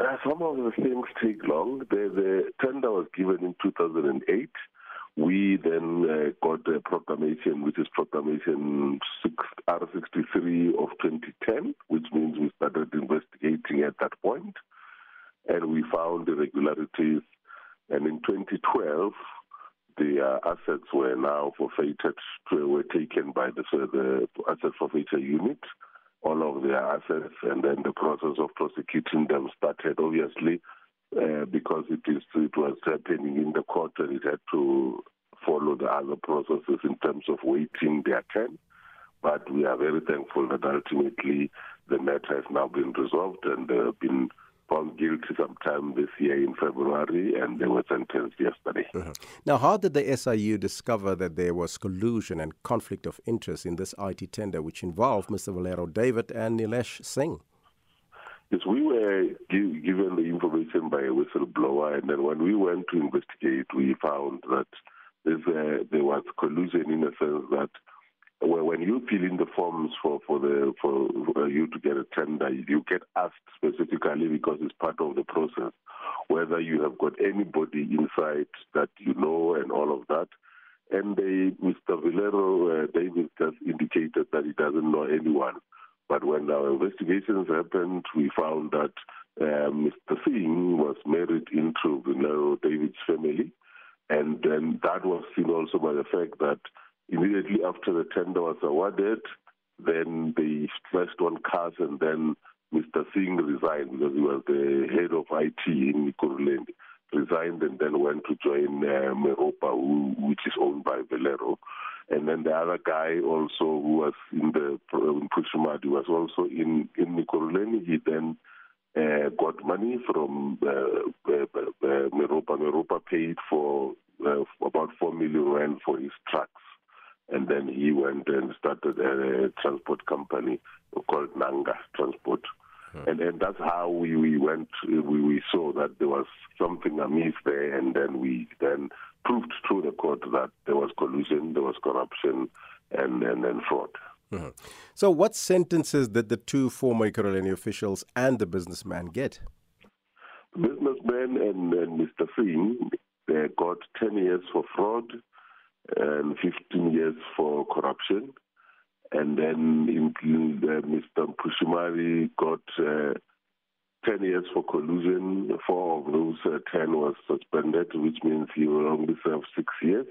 Uh, some of the things take long. The, the tender was given in 2008. We then uh, got the proclamation, which is Proclamation 6, R63 of 2010, which means we started investigating at that point, and we found irregularities. And in 2012, the uh, assets were now forfeited, were taken by the, the asset forfeiture unit all of their assets, and then the process of prosecuting them started. Obviously, uh, because it is it was happening in the court, and it had to follow the other processes in terms of waiting their turn. But we are very thankful that ultimately the matter has now been resolved and uh, been found guilty sometime this year in February, and they were sentenced yesterday. Uh-huh. Now, how did the SIU discover that there was collusion and conflict of interest in this IT tender, which involved Mr. Valero David and Nilesh Singh? Yes, we were give, given the information by a whistleblower, and then when we went to investigate, we found that uh, there was collusion in the sense that when you fill in the forms for for the for, you to get a tender, you get asked specifically because it's part of the process whether you have got anybody inside that you know and all of that. And they, Mr. Valero uh, David just indicated that he doesn't know anyone. But when our investigations happened, we found that uh, Mr. Singh was married into Valero David's family. And then that was seen also by the fact that Immediately after the tender was awarded, then they stressed on cars and then Mr. Singh resigned because he was the head of IT in Ekurhuleni. Resigned and then went to join uh, Meropa, who, which is owned by Valero. And then the other guy also who was in the in was also in in. He then uh, got money from uh, uh, uh, Meropa. Meropa paid for uh, about four million rand for his trucks and then he went and started a, transport company called Nanga Transport. Hmm. And, and that's how we, we went, we, we saw that there was something amiss there, and then we then proved through the court that there was collusion, there was corruption, and, and, and fraud. Mm-hmm. So, what sentences did the two former Ekurhuleni officials and the businessman get? The businessman and, and Mr. Singh they got 10 years for fraud, and 15 years for corruption. And then uh, Mr. Pushimari got uh, 10 years for collusion. Four of those uh, 10 was suspended, which means he will only serve six years.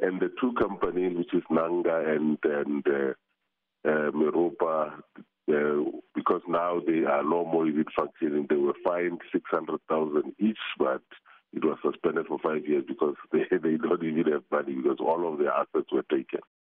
And the two companies, which is Nanga and, and uh, uh, Meropa, uh, because now they are no more even functioning, they were fined 600,000 each, but it was suspended for five years because they, they don't even have money because all of their assets were taken.